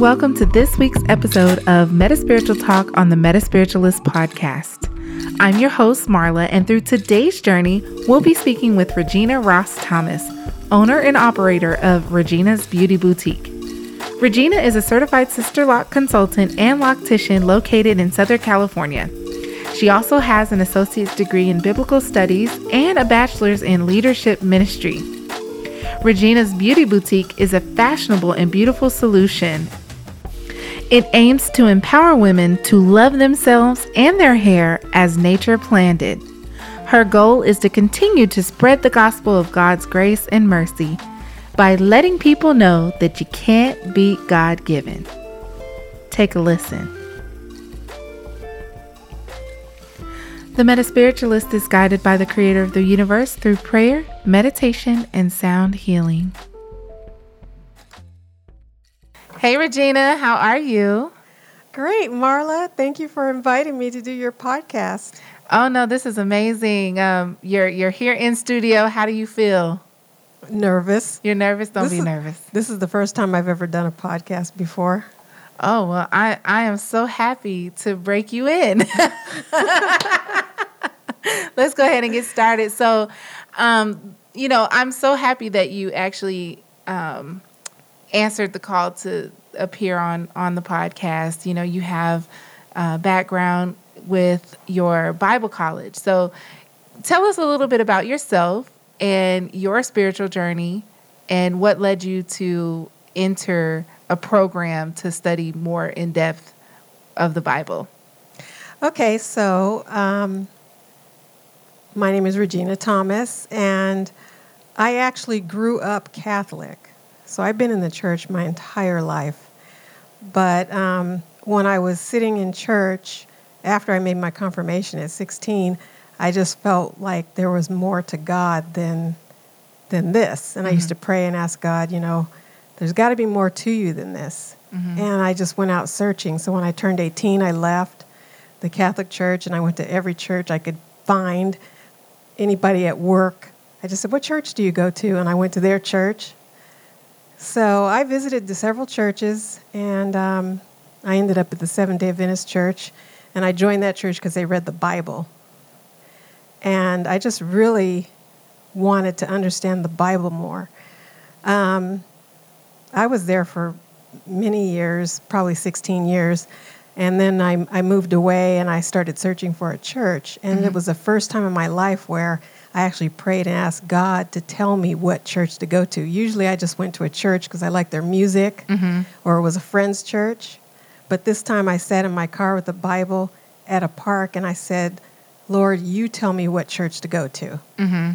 welcome to this week's episode of Metaspiritual Talk on the Metaspiritualist podcast. I'm your host, Marla, and through today's journey, we'll be speaking with Regina Ross Thomas, owner and operator of Regina's Beauty Boutique. Regina is a certified Sisterlock consultant and loctician located in Southern California. She also has an associate's degree in biblical studies and a bachelor's in leadership ministry. Regina's Beauty Boutique is a fashionable and beautiful solution. It aims to empower women to love themselves and their hair as nature planned it. Her goal is to continue to spread the gospel of God's grace and mercy by letting people know that you can't beat God given. Take a listen. The Metaspiritualist is guided by the Creator of the universe through prayer, meditation, and sound healing. Hey, Regina, how are you? Great, Marla. Thank you for inviting me to do your podcast. Oh no, this is amazing. Um, you're you're here in studio. How do you feel? Nervous. You're nervous? Don't This be is- nervous. This is the first time I've ever done a podcast before. Oh well, I I am so happy to break you in. Let's go ahead and get started. So, um, you know, I'm so happy that you actually um, answered the call to appear on on the podcast. You know, you have uh, background with your Bible college, so tell us a little bit about yourself and your spiritual journey, and what led you to enter a program to study more in depth of the Bible. Okay, so um, my name is Regina Thomas, and I actually grew up Catholic. So I've been in the church my entire life. But um, when I was sitting in church after I made my confirmation at 16, I just felt like there was more to God than than this. And I used to pray and ask God, you know, there's got to be more to you than this. And I just went out searching. So when I turned 18, I left the Catholic Church and I went to every church I could find. Anybody at work, I just said, What church do you go to? And I went to their church. So I visited the several churches and um, I ended up at the Seventh day Adventist Church. And I joined that church because they read the Bible. And I just really wanted to understand the Bible more. Um, I was there for many years, probably 16 years. And then I, I moved away and I started searching for a church. And it was the first time in my life where I actually prayed and asked God to tell me what church to go to. Usually I just went to a church because I liked their music mm-hmm. or it was a friend's church. But this time I sat in my car with the Bible at a park and I said, Lord, you tell me what church to go to. Mm-hmm.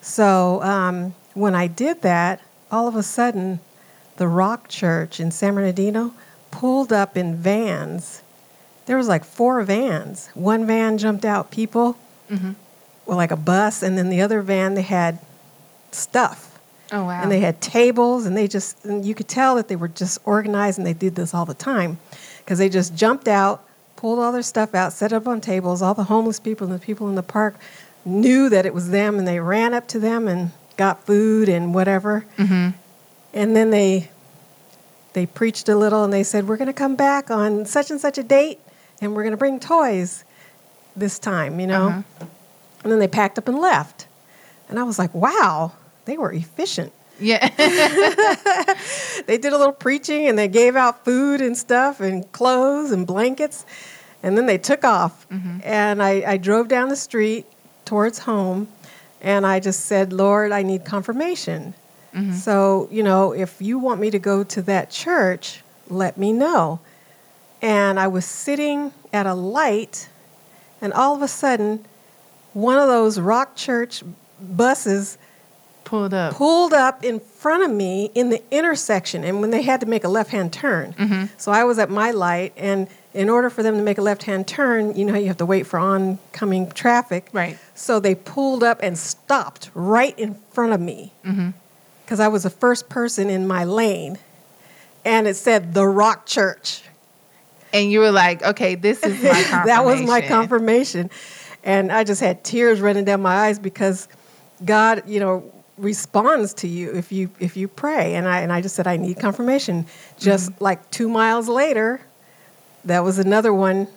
So um, when I did that, all of a sudden, the Rock Church in San Bernardino pulled up in vans. There was like four vans. One van jumped out people, well, like a bus, and then the other van they had stuff. Oh wow! And they had tables, and they just, and you could tell that they were just organized, and they did this all the time because they just jumped out, pulled all their stuff out, set up on tables. All the homeless people and the people in the park knew that it was them, and they ran up to them and got food and whatever. Mm-hmm. And then they they preached a little, and they said, "We're going to come back on such and such a date, and we're going to bring toys this time," you know. Uh-huh. And then they packed up and left. And I was like, "Wow, they were efficient." yeah. they did a little preaching and they gave out food and stuff and clothes and blankets and then they took off mm-hmm. and I, I drove down the street towards home and i just said lord i need confirmation mm-hmm. so you know if you want me to go to that church let me know and i was sitting at a light and all of a sudden one of those rock church buses Pulled up. pulled up in front of me in the intersection and when they had to make a left-hand turn mm-hmm. so i was at my light and in order for them to make a left-hand turn you know you have to wait for oncoming traffic Right. so they pulled up and stopped right in front of me mm-hmm. because i was the first person in my lane and it said the rock church And you were like, okay, this is my confirmation. that was my confirmation. And I just had tears running down my eyes because God, you know, responds to you if you if you pray. And I and I just said I need confirmation. Just mm-hmm. like two miles later, that was another one.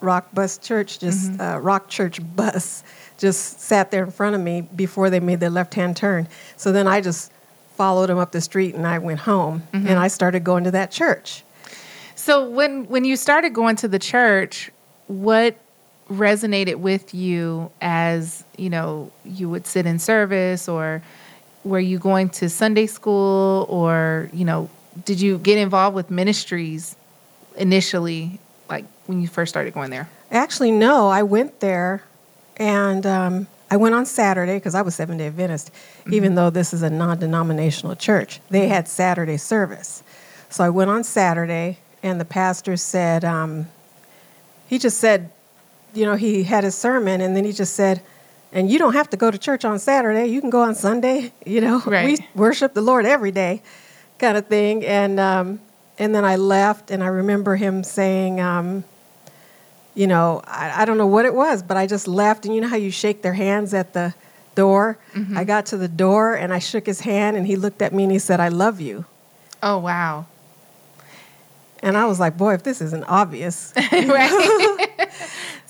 Rock Bus Church, just mm-hmm. uh, Rock Church bus, just sat there in front of me before they made their left hand turn. So then I just followed them up the street and I went home mm-hmm. and I started going to that church. So when when you started going to the church, what resonated with you as you know you would sit in service or were you going to sunday school or you know did you get involved with ministries initially like when you first started going there? Actually no i went there and um, i went on saturday because i was seven day adventist mm-hmm. even though this is a non-denominational church. They had saturday service. So i went on saturday and the pastor said um, he just said you know, he had his sermon and then he just said, and you don't have to go to church on Saturday. You can go on Sunday. You know, right. we worship the Lord every day, kind of thing. And um, and then I left, and I remember him saying, um, you know, I, I, don't know what it was, but I just left. And you know how you shake their hands at the door? Mm-hmm. I got to the door and I shook his hand, and he looked at me and he said, "I love you." Oh wow. And I was like, boy, if this isn't obvious. right.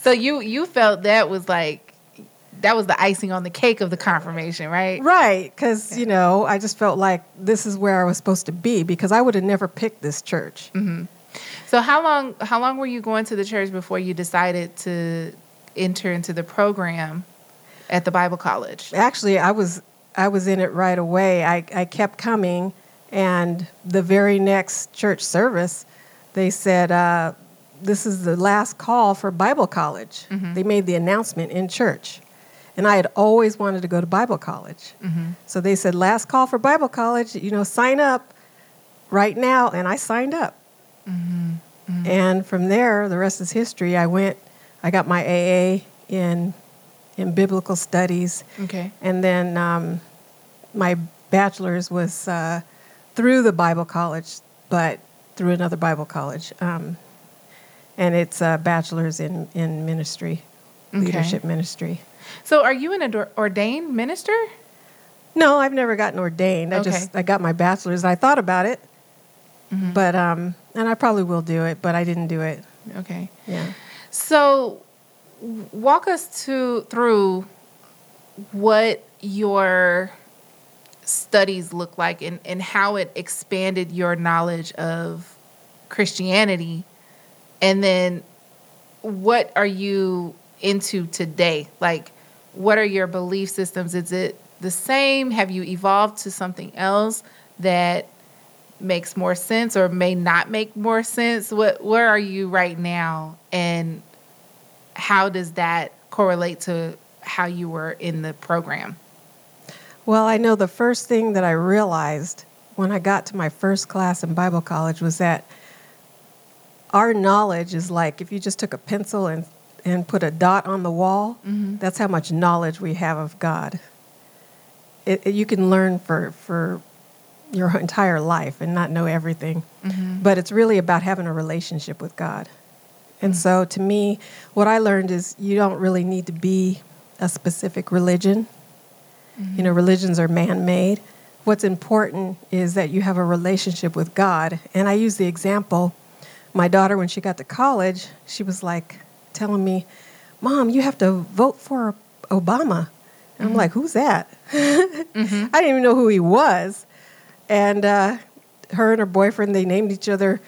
So you you felt that was like that was the icing on the cake of the confirmation, right? Right, because you know I just felt like this is where I was supposed to be because I would have never picked this church. Mm-hmm. So how long how long were you going to the church before you decided to enter into the program at the Bible College? Actually, I was I was in it right away. I, I kept coming, and the very next church service, they said. Uh, this is the last call for Bible college. Mm-hmm. They made the announcement in church. And I had always wanted to go to Bible college. Mm-hmm. So they said, last call for Bible college, you know, sign up right now. And I signed up. Mm-hmm. mm-hmm. And from there, the rest is history. I went, I got my AA in, in biblical studies. Okay. And then um, my bachelor's was uh, through the Bible college, but through another Bible college. Um, and it's a bachelor's in, in ministry, okay. leadership ministry. So, are you an ordained minister? No, I've never gotten ordained. I okay. just I got my bachelor's. I thought about it, mm-hmm. but um, and I probably will do it, but I didn't do it. Okay. Yeah. So, walk us to through what your studies look like and, and how it expanded your knowledge of Christianity and then what are you into today? Like, what are your belief systems? Is it the same? Have you evolved to something else that makes more sense or may not make more sense? What where are you right now and how does that correlate to how you were in the program? Well, I know the first thing that I realized when I got to my first class in Bible college was that our knowledge is like if you just took a pencil and, and put a dot on the wall, mm-hmm. that's how much knowledge we have of God. It, it, you can learn for, for your entire life and not know everything. Mm-hmm. But it's really about having a relationship with God. And mm-hmm. so to me, what I learned is you don't really need to be a specific religion. You know, religions are man made. What's important is that you have a relationship with God. And I use the example my daughter, when she got to college, she was like telling me, Mom, you have to vote for Obama. And I'm mm-hmm. like, Who's that? mm-hmm. I didn't even know who he was. And uh, her and her boyfriend, they named each other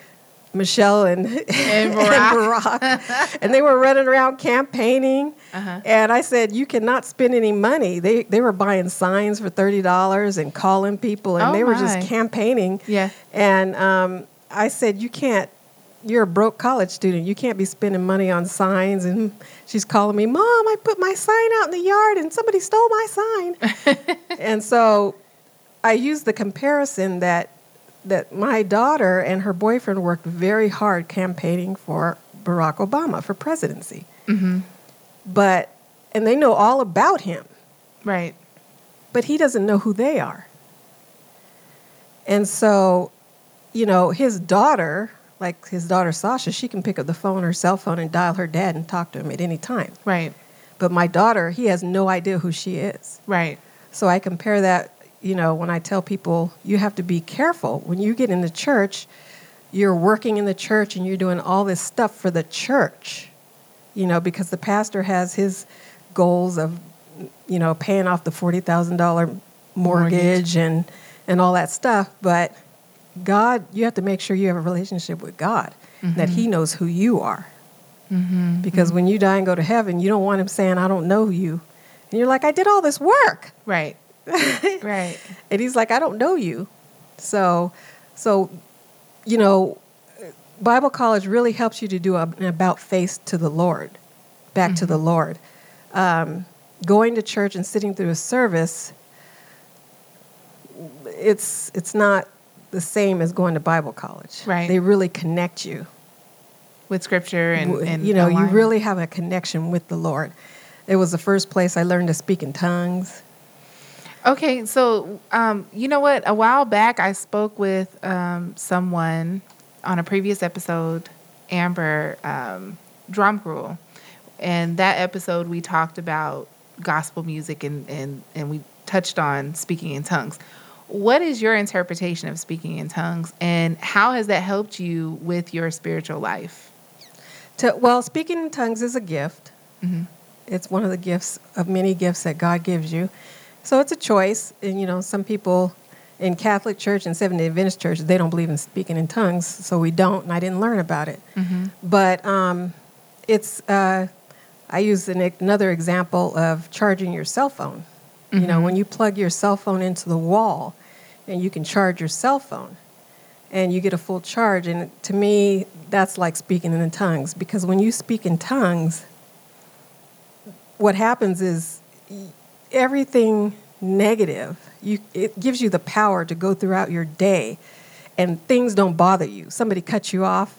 Michelle and, and Barack. and, Barack. and they were running around campaigning. Uh-huh. And I said, You cannot spend any money. They, they were buying signs for $30 and calling people, and oh they were my. just campaigning. Yeah. And um, I said, You can't you're a broke college student. You can't be spending money on signs. And she's calling me, Mom, I put my sign out in the yard and somebody stole my sign. and so I used the comparison that that my daughter and her boyfriend worked very hard campaigning for Barack Obama for presidency. Mm-hmm. But and they know all about him. Right. But he doesn't know who they are. And so, you know, his daughter like his daughter Sasha, she can pick up the phone, her cell phone, and dial her dad and talk to him at any time. Right. But my daughter, he has no idea who she is. Right. So I compare that, you know, when I tell people you have to be careful. When you get in the church, you're working in the church and you're doing all this stuff for the church, you know, because the pastor has his goals of, you know, paying off the $40,000 mortgage, mortgage and, and all that stuff. But God, you have to make sure you have a relationship with God, mm-hmm. that He knows who you are. Mm-hmm. Because mm-hmm. when you die and go to heaven, you don't want Him saying, I don't know you. And you're like, I did all this work. Right. right. And He's like, I don't know you. So, so, you know, Bible college really helps you to do an about face to the Lord, back to the mm-hmm. Lord. Um, going to church and sitting through a service, it's it's not the same as going to Bible college. Right. They really connect you with Scripture and, and you know you really have a connection with the Lord. It was the first place I learned to speak in tongues. Okay, so um, you know what? A while back, I spoke with um, someone on a previous episode, Amber um, and that episode we talked about gospel music and, and and we touched on speaking in tongues. What is your interpretation of speaking in tongues, and how has that helped you with your spiritual life? To, well, speaking in tongues is a gift. Mm-hmm. It's one of the gifts of many gifts that God gives you. So it's a choice. And, you know, some people in Catholic Church and Seventh day Adventist Church, they don't believe in speaking in tongues, so we don't, and I didn't learn about it. Mm-hmm. But um, it's, uh, I use an, another example of charging your cell phone. Mm-hmm. You know, mm-hmm. when you plug your cell phone into the wall and you can charge your cell phone and you get a full charge. And to me, that's like speaking in tongues because when you speak in tongues, what happens is everything negative, you, it gives you the power to go throughout your day and things don't bother you. Somebody cuts you off,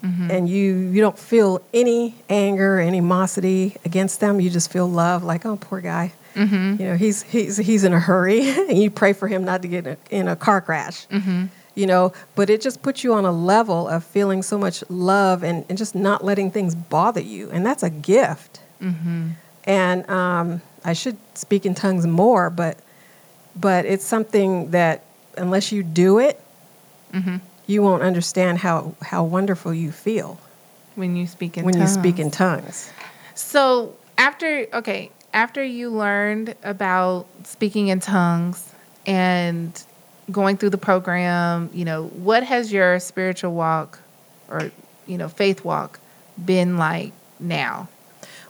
Mm-hmm. and you you don't feel any anger, animosity against them. You just feel love, like oh poor guy. Mm-hmm. You know he's he's he's in a hurry, and you pray for him not to get in a, in a car crash. Mm-hmm. You know, but it just puts you on a level of feeling so much love and, and just not letting things bother you, and that's a gift. Mm-hmm. And um, I should speak in tongues more, but but it's something that unless you do it, mm-hmm you won't understand how, how wonderful you feel when you speak in when tongues. you speak in tongues. So after okay, after you learned about speaking in tongues and going through the program, you know, what has your spiritual walk or you know, faith walk been like now?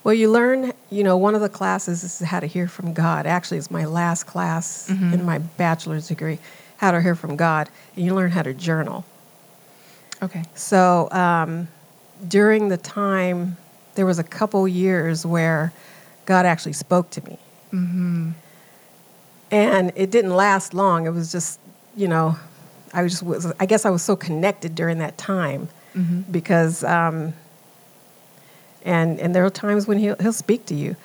Well, you learn, you know, one of the classes is how to hear from God. Actually, it's my last class mm-hmm. in my bachelor's degree how to hear from God, and you learn how to journal. Okay. So um, during the time, there was a couple years where God actually spoke to me. Mm-hmm. And it didn't last long. It was just, you know, I was just was, I guess I was so connected during that time mm-hmm. because, um, and and there are times when he'll he'll speak to you.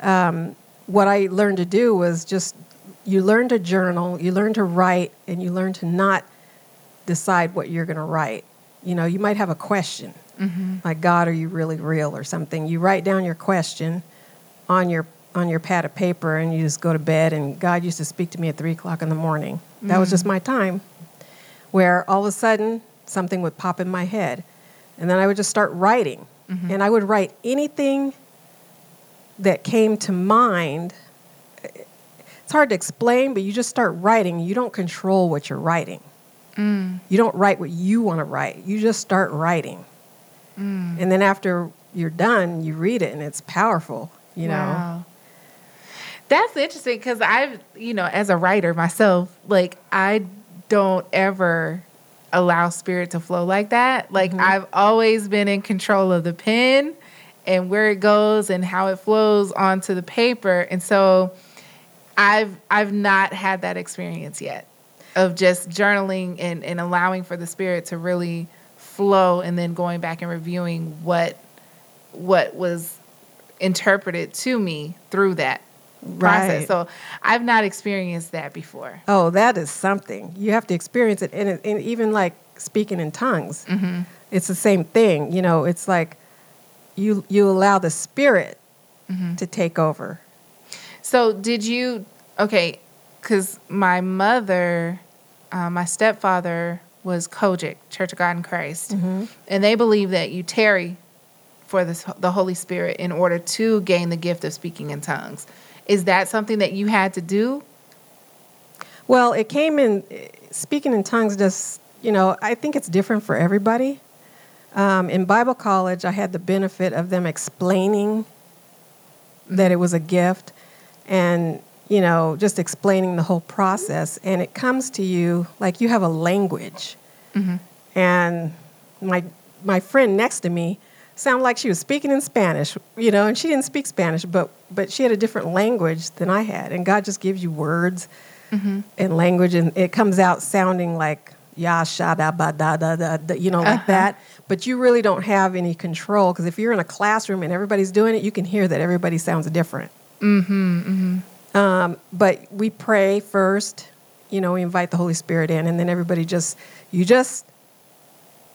Um, what I learned to do was just you learn to journal, you learn to write, and you learn to not decide what you're going to write. You know, you might have a question, mm-hmm. like God, are you really real, or something. You write down your question on your on your pad of paper, and you just go to bed. And God used to speak to me at three o'clock in the morning. That mm-hmm. was just mm-hmm. my time, where all of a sudden something would pop in my head, and then I would just start writing, mm-hmm. and I would write anything that came to mind it's hard to explain, but you just start writing. You don't control what you're writing. Mm. You don't write what you want to write. You just start writing. Mm. And then after you're done, you read it and it's powerful, you wow. know. That's interesting because I've, you know, as a writer myself, like I don't ever allow spirit to flow like that. Like mm-hmm. I've always been in control of the pen and where it goes and how it flows onto the paper. And so I've I've not had that experience yet of just journaling and, and allowing for the spirit to really flow and then going back and reviewing what what was interpreted to me through that process. Right. So I've not experienced that before. Oh, that is something. You have to experience it. And, and even like speaking in tongues, mm-hmm. it's the same thing. You know, it's like you, you allow the spirit mm-hmm. to take over. So did you Okay, because my mother, uh, my stepfather was COGIC, Church of God in Christ, Mm-hmm. and they believe that you tarry for this, the Holy Spirit in order to gain the gift of speaking in tongues. Is that something that you had to do? Well, it came in, speaking in tongues, just, you know, I think it's different for everybody. Um, in Bible college, I had the benefit of them explaining that it was a gift and, you know, just explaining the whole process. And it comes to you like you have a language. And my, my friend next to me sounded like she was speaking in Spanish, you know, and she didn't speak Spanish, but, but she had a different language than I had. And God just gives you words and language, and it comes out sounding like ya sha da ba da da da, da you know, like that. But you really don't have any control because if you're in a classroom and everybody's doing it, you can hear that everybody sounds different. Mm-hmm, Um, but we pray first, you know, we invite the Holy Spirit in, and then everybody just you just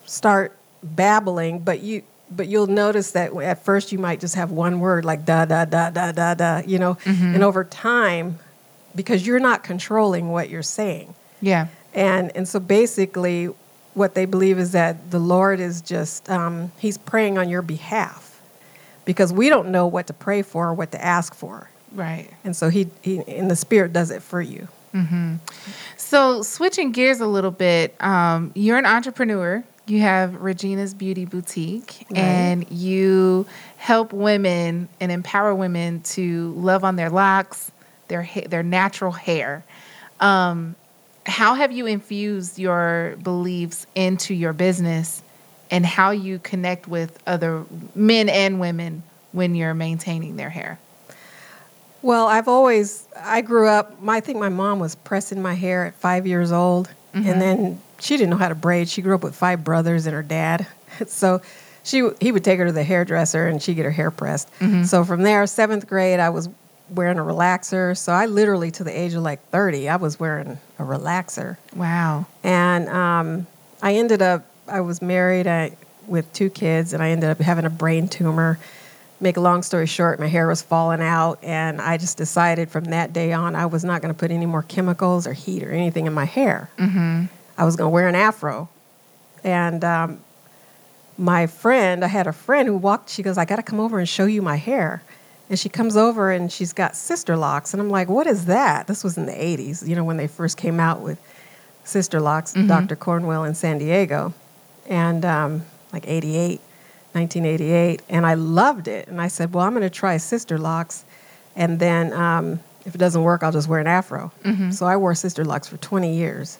start babbling, but you but you'll notice that at first you might just have one word like da da da da da da, you know, and over time, because you're not controlling what you're saying, Yeah. and and so basically, what they believe is that the Lord is just um, He's praying on your behalf, because we don't know what to pray for or what to ask for, Right. and so He, he and the Spirit does it for you. So, switching gears a little bit, um, you're an entrepreneur. You have Regina's Beauty Boutique, Right. and you help women and empower women to love on their locks, their ha- their natural hair. Um, how have you infused your beliefs into your business, and how you connect with other men and women when you're maintaining their hair? Well, I've always I grew up. My, I think my mom was pressing my hair at five years old, and then she didn't know how to braid. She grew up with five brothers and her dad, so she he would take her to the hairdresser and she'd get her hair pressed. So from there, seventh grade, I was wearing a relaxer. So I literally, to the age of like thirty, I was wearing a relaxer. Wow. And um, I ended up, I was married I, with two kids, and I ended up having a brain tumor. Make a long story short, my hair was falling out, and I just decided from that day on I was not going to put any more chemicals or heat or anything in my hair. Mm-hmm. I was going to wear an afro. And um, my friend, I had a friend who walked, she goes, I got to come over and show you my hair. And she comes over and she's got Sisterlocks. And I'm like, what is that? This was in the 80s, you know, when they first came out with Sisterlocks, Dr. Cornwell in San Diego, and um, like 88, 1988. And I loved it. And I said, well, I'm going to try Sisterlocks. And then um, if it doesn't work, I'll just wear an afro. So I wore Sisterlocks for 20 years.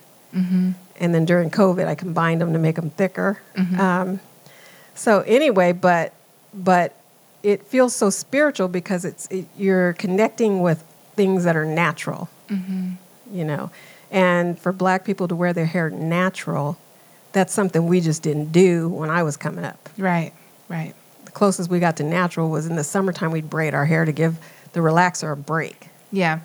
And then during COVID, I combined them to make them thicker. Um, so anyway, but but it feels so spiritual because it's it, you're connecting with things that are natural you know. And for black people to wear their hair natural, that's something we just didn't do when I was coming up. Right. Right. The closest we got to natural was in the summertime, we'd braid our hair to give the relaxer a break. Yeah.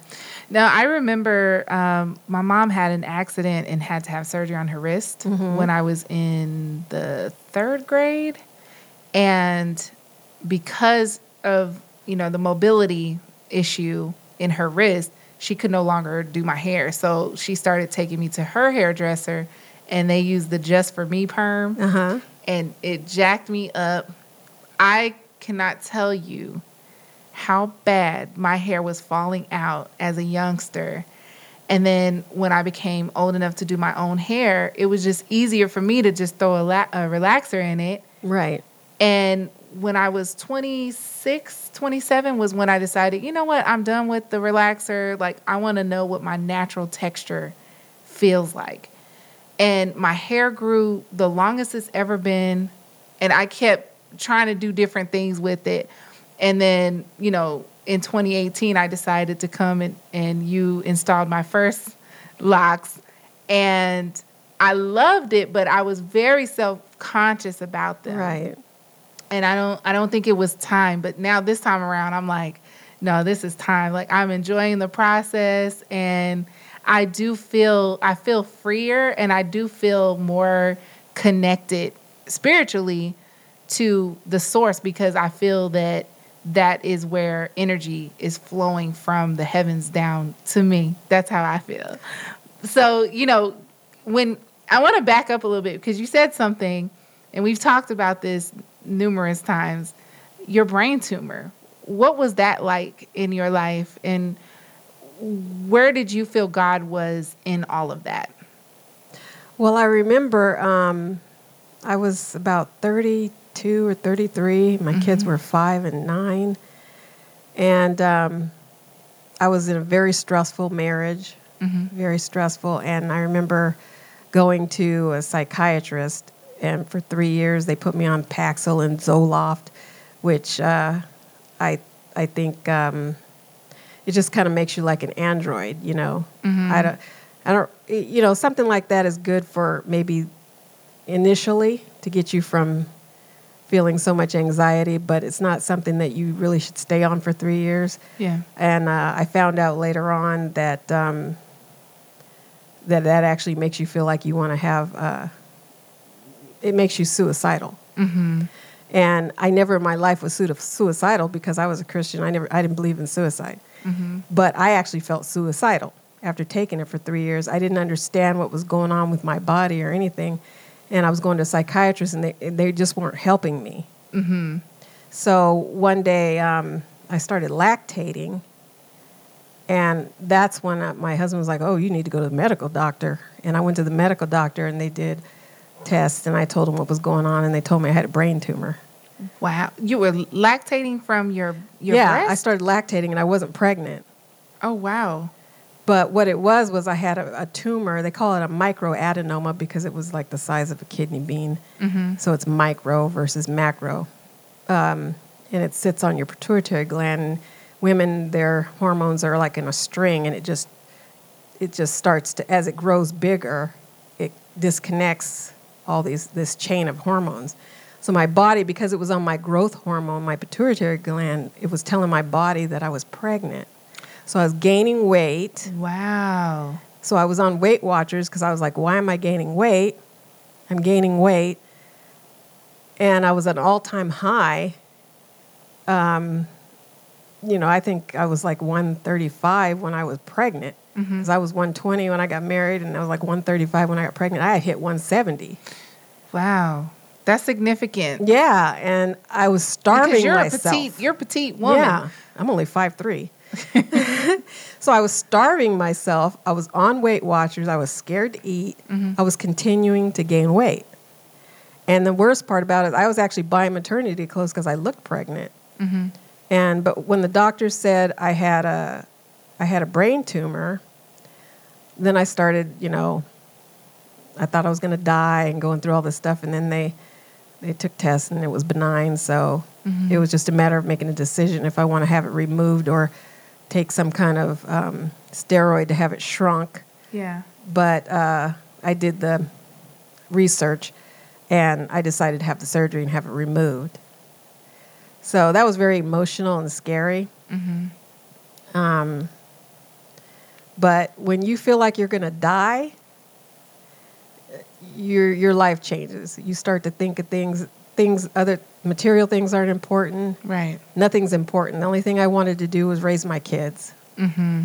Now, I remember um, my mom had an accident and had to have surgery on her wrist when I was in the third grade. And because of, you know, the mobility issue in her wrist, she could no longer do my hair. So she started taking me to her hairdresser and they used the Just For Me perm Uh huh. and it jacked me up. I cannot tell you how bad my hair was falling out as a youngster. And then when I became old enough to do my own hair, it was just easier for me to just throw a, la- a relaxer in it. Right. And when I was 26, 27 was when I decided, you know what, I'm done with the relaxer. Like, I want to know what my natural texture feels like. And my hair grew the longest it's ever been. And I kept trying to do different things with it. And then, you know, in 2018, I decided to come and, and you installed my first locks. And I loved it, but I was very self conscious about them Right. and I don't I don't think it was time, but now this time around I'm like, no, this is time. Like I'm enjoying the process and I do feel I feel freer and I do feel more connected spiritually to the source because I feel that that is where energy is flowing from the heavens down to me. That's how I feel. So, you know, when I want to back up a little bit because you said something, and we've talked about this numerous times your brain tumor. What was that like in your life? And where did you feel God was in all of that? Well, I remember um, I was about 32 or 33. My mm-hmm. kids were five and nine. And um, I was in a very stressful marriage, mm-hmm. very stressful. And I remember going to a psychiatrist, and for three years they put me on Paxil and Zoloft, which uh, I I think um, it just kind of makes you like an android, you know. Mm-hmm. I don't, I don't, you know, something like that is good for maybe initially to get you from feeling so much anxiety, but it's not something that you really should stay on for three years. Yeah. And uh, I found out later on that um, that that actually makes you feel like you want to have. Uh, it makes you suicidal. Mm-hmm. And I never in my life was suicidal because I was a Christian. I never, I didn't believe in suicide. Mm-hmm. But I actually felt suicidal after taking it for three years. I didn't understand what was going on with my body or anything, and I was going to a psychiatrist, and they they just weren't helping me. Mm-hmm. So one day um, I started lactating, and that's when uh, my husband was like, "Oh, you need to go to the medical doctor." And I went to the medical doctor, and they did tests, and I told them what was going on, and they told me I had a brain tumor. Wow, you were lactating from your your yeah. Breast? I started lactating, and I wasn't pregnant. Oh wow! But what it was was I had a, a tumor. They call it a microadenoma because it was like the size of a kidney bean. Mm-hmm. So it's micro versus macro, um, and it sits on your pituitary gland. Women, their hormones are like in a string, and it just it just starts to as it grows bigger, it disconnects all these this chain of hormones. So my body, because it was on my growth hormone, my pituitary gland, it was telling my body that I was pregnant. So I was gaining weight. Wow. So I was on Weight Watchers because I was like, why am I gaining weight? I'm gaining weight. And I was at an all time high. Um, you know, I think I was like 135 when I was pregnant because mm-hmm. I was 120 when I got married and I was like 135 when I got pregnant. I had hit 170. Wow. That's significant. Yeah, and I was starving because you're myself. A petite, you're a petite woman. Yeah, I'm only five three. so I was starving myself. I was on Weight Watchers. I was scared to eat. Mm-hmm. I was continuing to gain weight. And the worst part about it, I was actually buying maternity clothes because I looked pregnant. Mm-hmm. And but when the doctor said I had a, I had a brain tumor, then I started, you know, I thought I was going to die and going through all this stuff, and then they they took tests and it was benign. So mm-hmm. it was just a matter of making a decision if I want to have it removed or take some kind of um, steroid to have it shrunk. Yeah. But uh, I did the research and I decided to have the surgery and have it removed. So that was very emotional and scary. Mm-hmm. Um, but when you feel like you're going to die, your your life changes. You start to think of things things other material things aren't important. Right. Nothing's important. The only thing I wanted to do was raise my kids. Mm-hmm.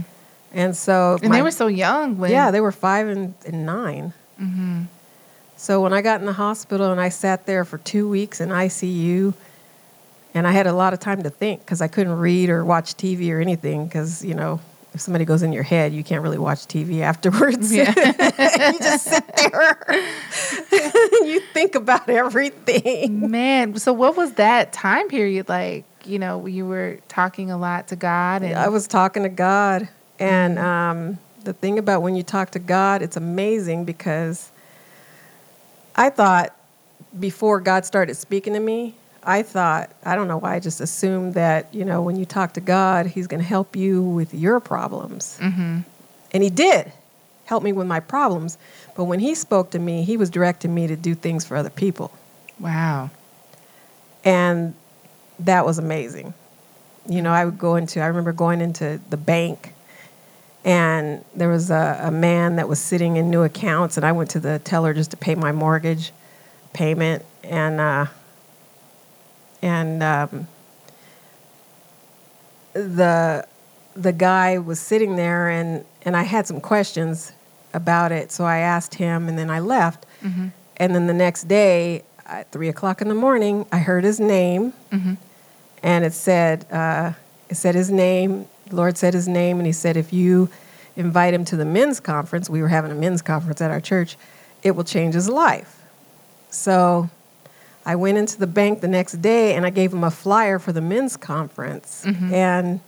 And so And my, they were so young when Yeah, they were 5 and, and 9. Mm-hmm. So when I got in the hospital and I sat there for 2 weeks in ICU and I had a lot of time to think cuz I couldn't read or watch TV or anything cuz you know if somebody goes in your head, you can't really watch TV afterwards. Yeah. you just sit there. you think about everything. Man, so what was that time period like? You know, you were talking a lot to God, and I was talking to God, and um, the thing about when you talk to God, it's amazing because I thought before God started speaking to me, I thought, I don't know why, I just assumed that, you know, when you talk to God, He's going to help you with your problems. Mm-hmm. And He did help me with my problems. But when He spoke to me, He was directing me to do things for other people. Wow. And that was amazing. You know, I would go into, I remember going into the bank and there was a, a man that was sitting in new accounts, and I went to the teller just to pay my mortgage payment. And uh, and um, the the guy was sitting there and and I had some questions about it, so I asked him, and then I left. Mm-hmm. And then the next day, at three o'clock in the morning, I heard his name, Mm-hmm. and it said uh, it said his name. The Lord said his name, and He said, if you invite him to the men's conference, we were having a men's conference at our church, it will change his life. So I went into the bank the next day and I gave him a flyer for the men's conference, mm-hmm. and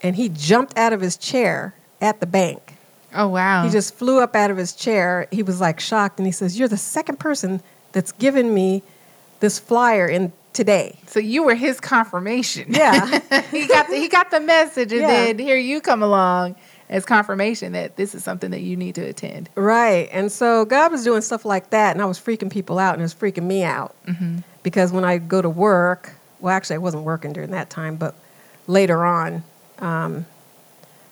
and he jumped out of his chair at the bank. Oh wow. He just flew up out of his chair. He was like shocked, and he says, "You're the second person that's given me this flyer in today." so you were his confirmation. Yeah. he got the, he got the message, and Yeah. then here you come along as confirmation that this is something that you need to attend. Right. And so God was doing stuff like that, and I was freaking people out, and it was freaking me out. Mm-hmm. Because when I go to work, well, actually, I wasn't working during that time, but later on, um,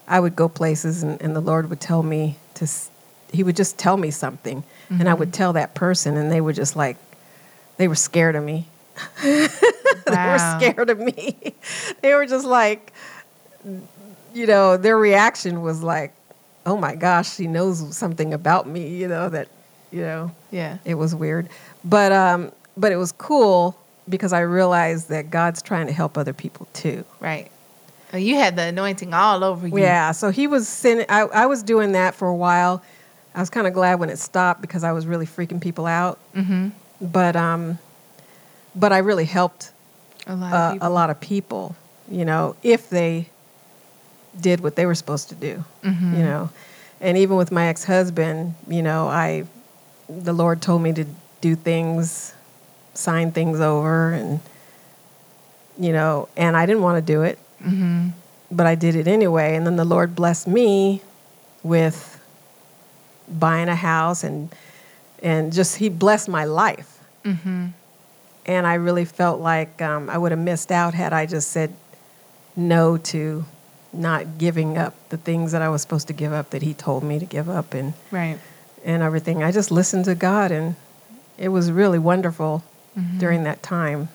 I would go places, and, and the Lord would tell me to, He would just tell me something, and I would tell that person, and they were just like, they were scared of me. they were scared of me. they were just like, you know, their reaction was like, oh my gosh, she knows something about me, you know, that, you know, Yeah. it was weird. But, um, but it was cool because I realized that God's trying to help other people too. Right. Oh, you had the anointing all over you. Yeah, so he was sending, I, I was doing that for a while. I was kind of glad when it stopped because I was really freaking people out. Mm-hmm. But, um, but I really helped A lot uh, a lot of people, you know, if they did what they were supposed to do, Mhm. you know. And even with my ex-husband, you know, I the Lord told me to do things, sign things over and you know, and I didn't want to do it, Mm-hmm. but I did it anyway. And then the Lord blessed me with buying a house and and just he blessed my life Mm-hmm. and I really felt like um, I would have missed out had I just said no to not giving up the things that I was supposed to give up that He told me to give up and Right. and everything. I just listened to God, and it was really wonderful during that time.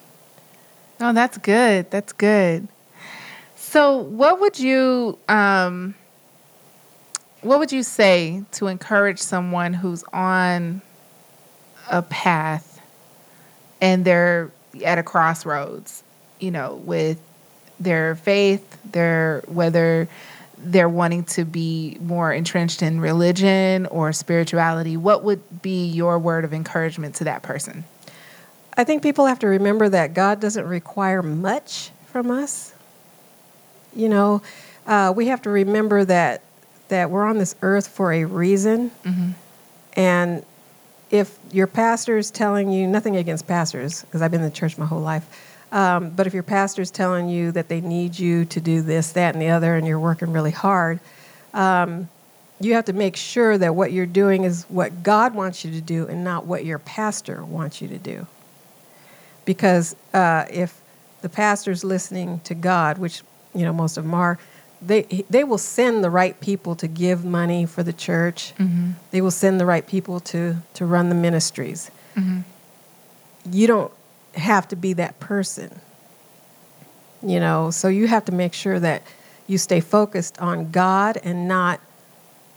Oh, that's good. That's good. So, what would you um, what would you say to encourage someone who's on a path and they're at a crossroads, you know, with their faith, their whether they're wanting to be more entrenched in religion or spirituality, what would be your word of encouragement to that person? I think people have to remember that God doesn't require much from us. You know, uh, we have to remember that that we're on this earth for a reason, Mm-hmm. and if your pastor is telling you nothing against pastors, because I've been in the church my whole life, um, but if your pastor is telling you that they need you to do this, that, and the other, and you're working really hard, um, you have to make sure that what you're doing is what God wants you to do, and not what your pastor wants you to do because uh, if the pastor's listening to God, which you know most of them are, they they will send the right people to give money for the church. Mm-hmm. They will send the right people to to run the ministries. Mm-hmm. You don't have to be that person. You know, so you have to make sure that you stay focused on God and not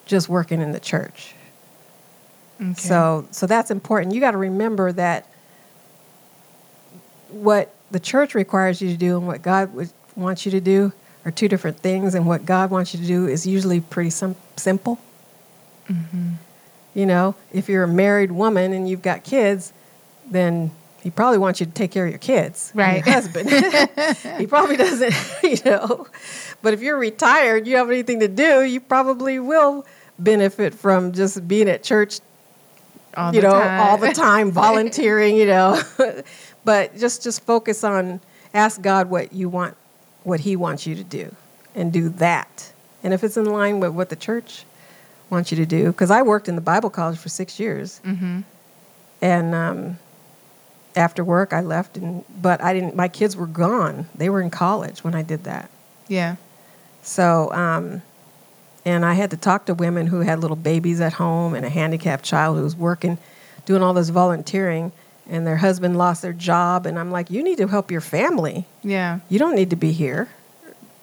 just working in the church. Okay. So so that's important. You got to remember that what the church requires you to do and what God would wants you to do are two different things, and what God wants you to do is usually pretty sim- simple. Mm-hmm. You know, if you're a married woman and you've got kids, then he probably wants you to take care of your kids, Right. Your husband. he probably doesn't, you know. But if you're retired, you have anything to do, you probably will benefit from just being at church all you know time. all the time volunteering you know but just just focus on ask god what you want what he wants you to do and do that and if it's in line with what the church wants you to do because i worked in the bible college for six years mm-hmm. and um, after work i left and but i didn't my kids were gone they were in college when i did that Yeah. so, um, and I had to talk to women who had little babies at home and a handicapped child who was working, doing all this volunteering, and their husband lost their job. And I'm like, you need to help your family. Yeah. You don't need to be here.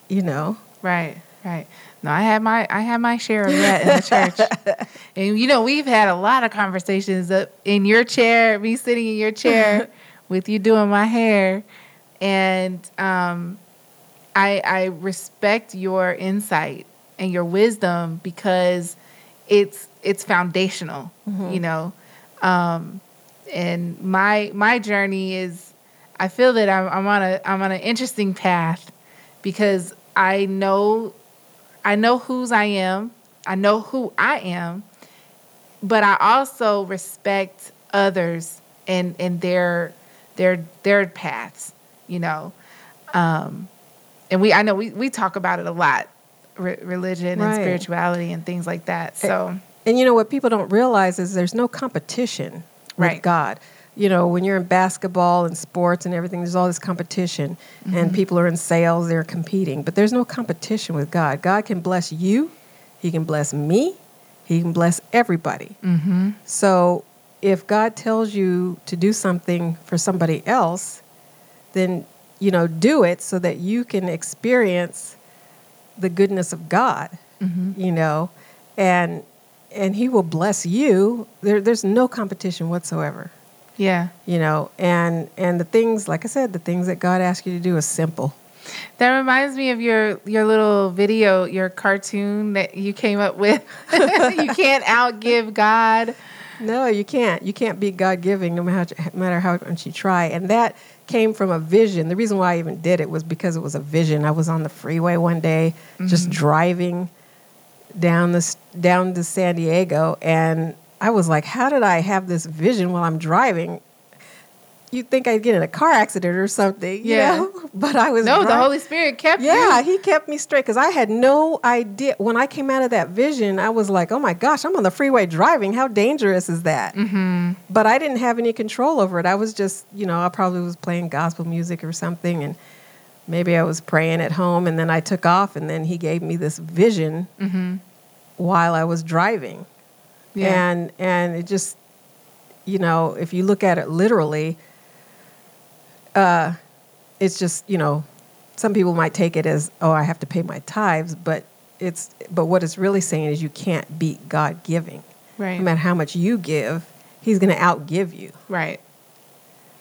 you know. Right, right. No, I had my I had my share of that in the church, and you know we've had a lot of conversations up in your chair, me sitting in your chair, with you doing my hair, and um, I I respect your insight and your wisdom because it's it's foundational, Mm-hmm. you know, um, and my my journey is I feel that I'm, I'm on a I'm on an interesting path because I know I know whose I am. I know who I am, but I also respect others and and their their their paths, you know. Um, and we I know we we talk about it a lot, re- religion and spirituality and things like that. So And you know what people don't realize is there's no competition with Right. God. You know, when you're in basketball and sports and everything, there's all this competition, and people are in sales, they're competing, but there's no competition with God. God can bless you, He can bless me, He can bless everybody. mm-hmm. So if God tells you to do something for somebody else, then you know do it so that you can experience the goodness of God. Mm-hmm. You know, and and He will bless you. There, there's no competition whatsoever. Yeah. You know, and and the things, like I said, the things that God asks you to do is simple. That reminds me of your your little video, your cartoon that you came up with. you can't outgive God. No, you can't. You can't be God giving no matter no matter how much you try. And that came from a vision. The reason why I even did it was because it was a vision. I was on the freeway one day, just mm-hmm. driving down the down to San Diego, and I was like, "How did I have this vision while I'm driving?" You'd think I'd get in a car accident or something, you Yeah. know? But I was No, the Holy Spirit kept yeah, you. he kept me straight because I had no idea. When I came out of that vision, I was like, oh my gosh, I'm on the freeway driving. How dangerous is that? Mm-hmm. But I didn't have any control over it. I was just, you know, I probably was playing gospel music or something. And maybe I was praying at home. And then I took off. And then he gave me this vision Mm-hmm. while I was driving. Yeah. And, and it just, you know, if you look at it literally, uh, it's just you know some people might take it as oh i have to pay my tithes but it's but what it's really saying is you can't beat god giving right. no matter how much you give he's going to outgive you Right.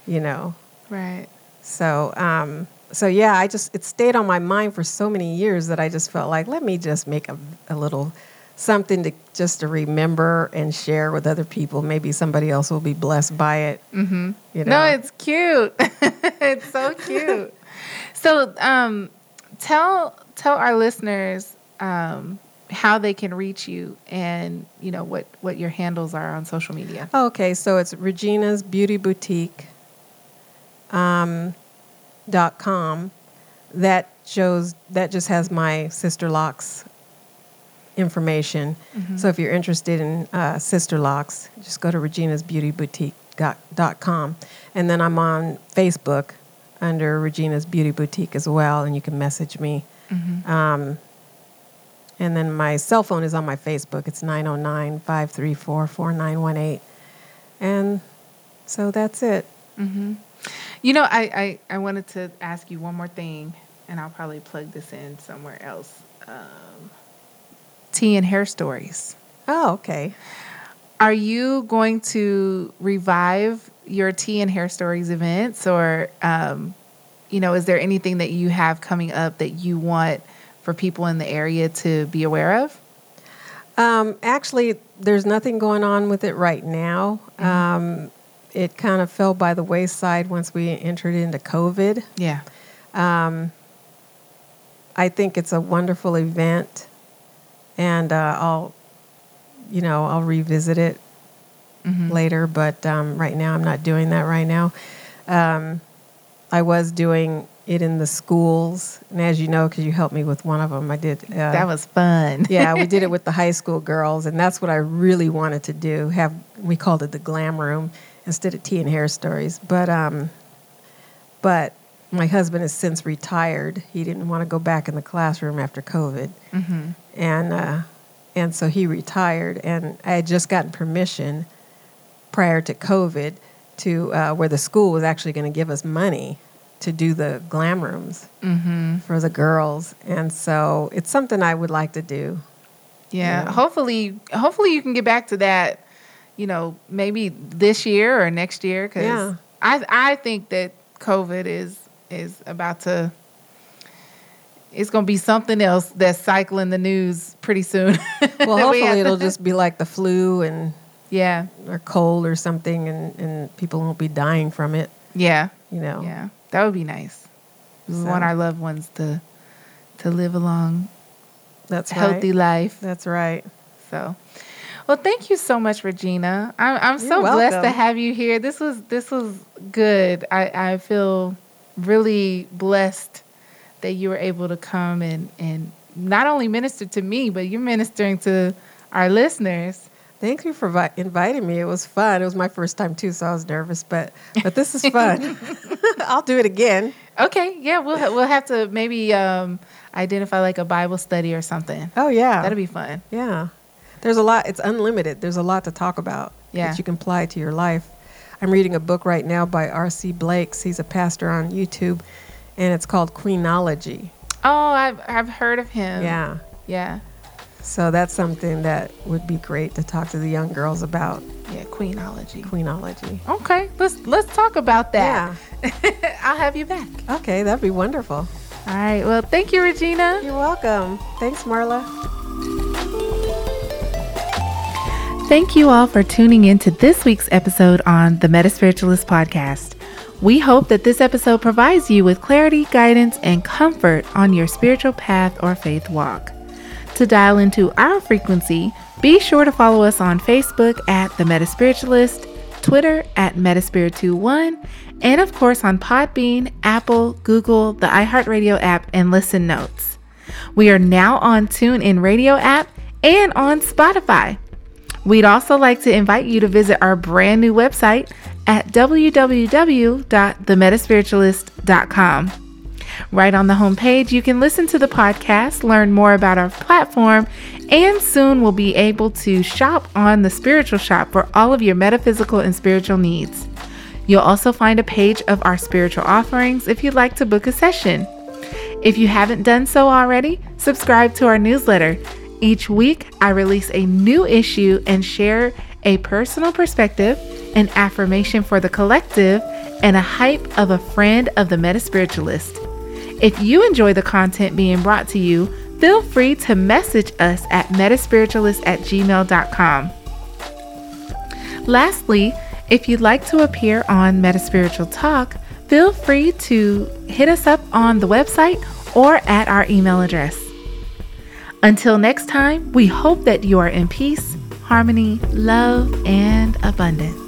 you know Right. so um so yeah i just it stayed on my mind for so many years that i just felt like let me just make a, a little something to just to remember and share with other people maybe somebody else will be blessed by it Mm-hmm. you No, know it's cute. it's so cute. so, um, tell tell our listeners um, how they can reach you, and you know what what your handles are on social media. Okay, so it's Regina's Beauty Boutique um, dot com. That shows that just has my Sisterlocks information. So if you're interested in uh, Sisterlocks, just go to Regina's Beauty Boutique dot com, and then I'm on Facebook under Regina's Beauty Boutique as well, and you can message me. Um, and then my cell phone is on my Facebook. It's 909 534 4918. And so that's it. Mm-hmm. You know, I, I I wanted to ask you one more thing, and I'll probably plug this in somewhere else. Um, tea and hair stories. Oh, okay. Are you going to revive your tea and hair stories events, or um, you know, is there anything that you have coming up that you want for people in the area to be aware of? Um, actually, there's nothing going on with it right now. Um, it kind of fell by the wayside once we entered into COVID. Yeah. I think it's a wonderful event, and uh, I'll, you know, I'll revisit it later. But um, right now, I'm not doing that right now. Um, I was doing it in the schools, and as you know, because you helped me with one of them, I did. Uh, that was fun. yeah, we did it with the high school girls, and that's what I really wanted to do. Have we called it the glam room instead of tea and hair stories? But um, but my husband has since retired. He didn't want to go back in the classroom after COVID, hmm and uh, and so he retired. And I had just gotten permission prior to COVID to uh, where the school was actually going to give us money to do the glam rooms for the girls, and so it's something I would like to do. Yeah. Yeah. Hopefully, hopefully you can get back to that. You know, maybe this year or next year. Because Yeah. I I think that COVID is is about to. It's going to be something else that's cycling the news pretty soon. Well, That we hopefully it'll just be like the flu and Yeah. or cold or something, and and people won't be dying from it. Yeah. You know. Yeah. That would be nice. We So- want our loved ones to to live a long, That's healthy right. life. That's right. So, well, thank you so much, Regina. I'm, I'm so You're blessed to have you here. This was this was good. I, I feel really blessed that you were able to come and and not only minister to me, but you're ministering to our listeners. Thank you for vi- inviting me. It was fun. It was my first time too, so I was nervous, but but this is fun. I'll do it again. Okay, yeah, we'll ha- we'll have to maybe um, identify like a Bible study or something. Oh yeah, That'd be fun. yeah. There's a lot. It's unlimited. There's a lot to talk about Yeah. that you can apply to your life. I'm reading a book right now by R.C. Blakes. He's a pastor on YouTube, and it's called Queenology. Oh, I've I've heard of him. Yeah. yeah, So that's something that would be great to talk to the young girls about. yeah. Queenology. Queenology. Okay, let's let's talk about that. Yeah. I'll have you back. Okay, that'd be wonderful. All right. Well, thank you, Regina. You're welcome. Thanks, Marla. Thank you all for tuning in to this week's episode on the Metaspiritualist podcast. We hope that this episode provides you with clarity, guidance, and comfort on your spiritual path or faith walk. To dial into our frequency, be sure to follow us on Facebook at The Metaspiritualist, Twitter at Metaspirit21, and of course on Podbean, Apple, Google, the iHeartRadio app, and Listen Notes. We are now on TuneIn Radio app and on Spotify. We'd also like to invite you to visit our brand new website at www.themetaspiritualist.com. Right on the homepage, you can listen to the podcast, learn more about our platform, and soon we'll be able to shop on the spiritual shop for all of your metaphysical and spiritual needs. You'll also find a page of our spiritual offerings if you'd like to book a session. If you haven't done so already, subscribe to our newsletter. Each week, I release a new issue and share a personal perspective, an affirmation for the collective, and a hype of a friend of the Metaspiritualist. If you enjoy the content being brought to you, feel free to message us at metaspiritualist at gmail.com. Lastly, if you'd like to appear on Metaspiritual Talk, feel free to hit us up on the website or at our email address. Until next time, we hope that you are in peace, harmony, love, and abundance.